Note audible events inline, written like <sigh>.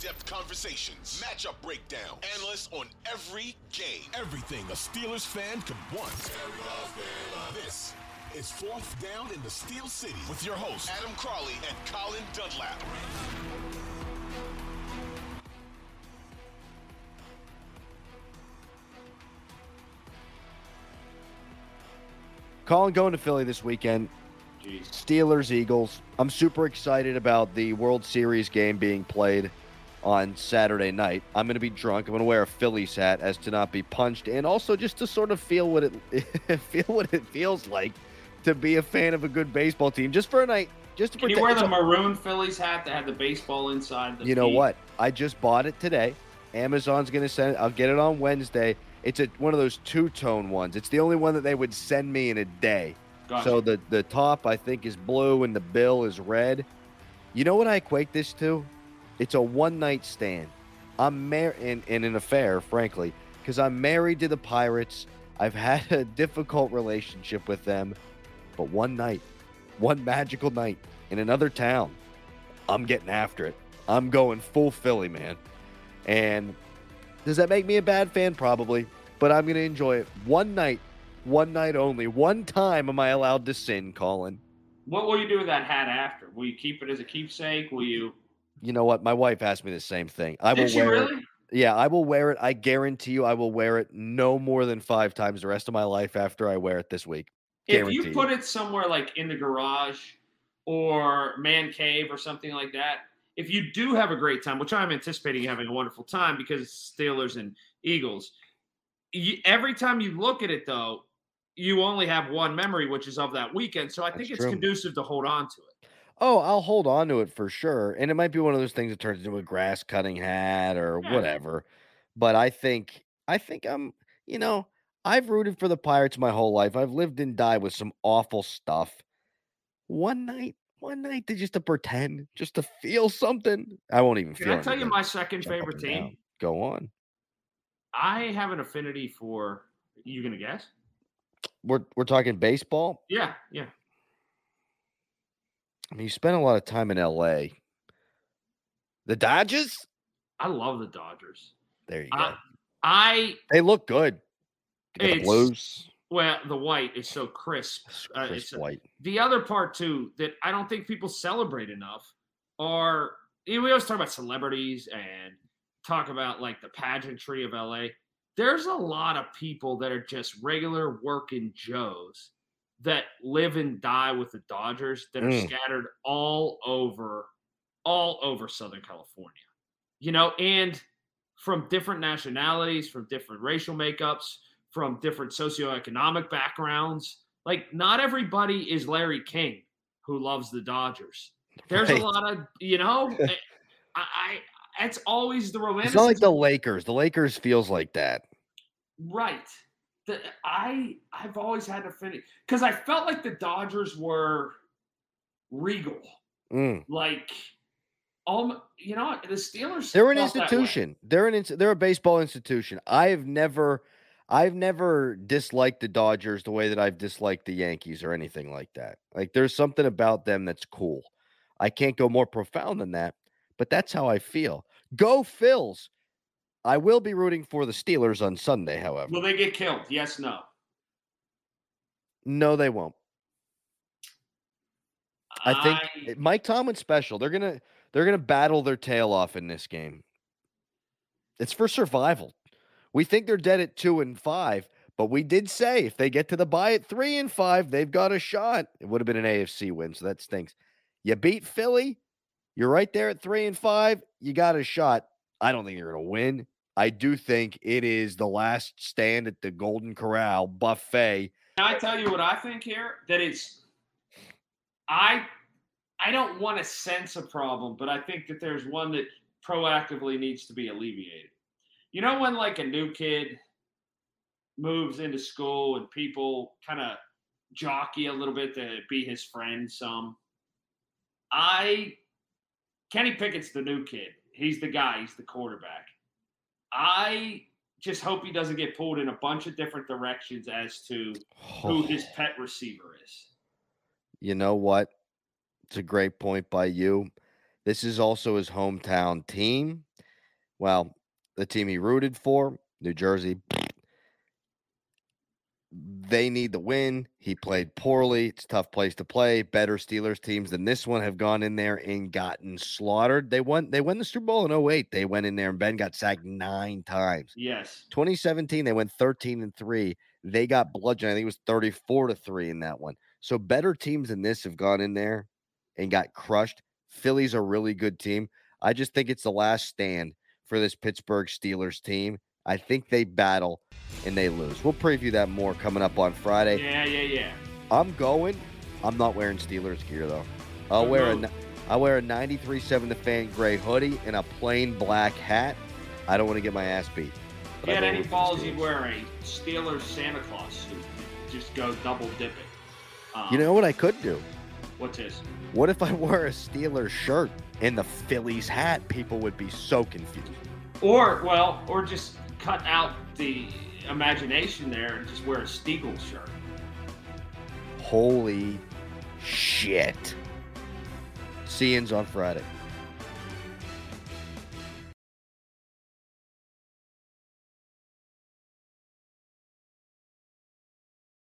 in-depth conversations, matchup breakdown, analysts on every game, everything a Steelers fan could want. This is Fourth Down in the Steel City with your hosts Adam Crowley and Colin Dunlap. Colin going to Philly this weekend. Jeez. Steelers, Eagles. I'm super excited about the World Series game being played on Saturday night. I'm going to be drunk. I'm going to wear a Phillies hat as to not be punched, and also just to sort of feel what it <laughs> feel what it feels like to be a fan of a good baseball team, just for a night. Just to Can you pretend- wear the a- maroon Phillies hat that had the baseball inside? The You know feet? what? I just bought it today. Amazon's going to send. I'll get it on Wednesday. It's a one of those two tone ones. It's the only one that they would send me in a day. Gotcha. So the the top I think is blue and the bill is red. You know what I equate this to? It's a one night stand. I'm married in, in an affair, frankly, because I'm married to the Pirates. I've had a difficult relationship with them, but one night, one magical night in another town, I'm getting after it. I'm going full Philly, man. And does that make me a bad fan? Probably, but I'm gonna enjoy it. One night, one night only. One time am I allowed to sin, Colin. what will you do with that hat after? Will you keep it as a keepsake? Will you? You know what? My wife asked me the same thing. I will Did she wear it. Yeah, I will wear it. I guarantee you, I will wear it no more than five times the rest of my life after I wear it this week. If you put it somewhere like in the garage or man cave or something like that, if you do have a great time, which I'm anticipating having a wonderful time because it's Steelers and Eagles, you, every time you look at it though, you only have one memory, which is of that weekend. So I think it's true. conducive to hold on to it. Oh, I'll hold on to it for sure. And it might be one of those things that turns into a grass cutting hat or Yeah. whatever. But I think I think I'm, you know, I've rooted for the Pirates my whole life. I've lived and died with some awful stuff. One night, one night to just to pretend, just to feel something. I won't even Can feel I tell you my second Jump favorite team? down. Go on. I have an affinity for. You gonna guess? We're we're talking baseball. Yeah, yeah. I mean, you spent a lot of time in LA. The Dodgers? I love the Dodgers. There you go. I, I they look good. The It's blues. well, the white is so crisp. It's uh, it's a- White. The other part too that I don't think people celebrate enough are you know, we always talk about celebrities and talk about like the pageantry of LA. There's a lot of people that are just regular working Joes that live and die with the Dodgers that are Mm. scattered all over all over Southern California. You know, and from different nationalities, from different racial makeups, from different socioeconomic backgrounds. Like, not everybody is Larry King who loves the Dodgers. There's Right. a lot of, you know, <laughs> eh, I, I it's always the romantic. It's not like the Lakers. The Lakers feels like that. right. I I've always had to finish because I felt like the Dodgers were regal, Mm. like, um, you know, the Steelers. They're an felt that way. institution. They're an they're a baseball institution. I've never I've never disliked the Dodgers the way that I've disliked the Yankees or anything like that. Like there's something about them that's cool. I can't go more profound than that, but that's how I feel. Go Phils. I will be rooting for the Steelers on Sunday, however. Will they get killed? Yes, no. No, they won't. I think Mike Tomlin's special. They're gonna they're gonna battle their tail off in this game. It's for survival. We think they're dead at two and five, but we did say if they get to the bye at three and five, they've got a shot. It would have been an AFC win, so that stinks. You beat Philly, you're right there at three and five. You got a shot. I don't think you're gonna win. I do think it is the last stand at the Golden Corral buffet. Can I tell you what I think here? That it's I I don't want to sense a problem, but I think that there's one that proactively needs to be alleviated. You know when like a new kid moves into school and people kind of jockey a little bit to be his friend some. I Kenny Pickett's the new kid. He's the guy, he's the quarterback. I just hope he doesn't get pulled in a bunch of different directions as to who oh. his pet receiver is. You know what? It's a great point by you. This is also his hometown team. Well, the team he rooted for, New Jersey, they need the win. He played poorly. It's a tough place to play. Better Steelers teams than this one have gone in there and gotten slaughtered. They won they won the Super Bowl in 08. They went in there and Ben got sacked 9 times. Yes. 2017 they went 13 and 3. They got bludgeoned. I think it was 34 to 3 in that one. So better teams than this have gone in there and got crushed. Philly's a really good team. I just think it's the last stand for this Pittsburgh Steelers team. I think they battle and they lose. We'll preview that more coming up on Friday. Yeah, yeah, yeah. I'm going. I'm not wearing Steelers gear though. I'll wear a I'll wear a 93.7 The Fan gray hoodie and a plain black hat. I don't want to get my ass beat. If you had any balls, you'd wear a Steelers Santa Claus suit. Just go double dip it. Um, You know what I could do? what's this? What if I <laughs> wore a Steelers shirt and the Phillies hat? People would be so confused. Or well, or just cut out the imagination there and just wear a Steagles shirt. Holy shit. See yous on Friday.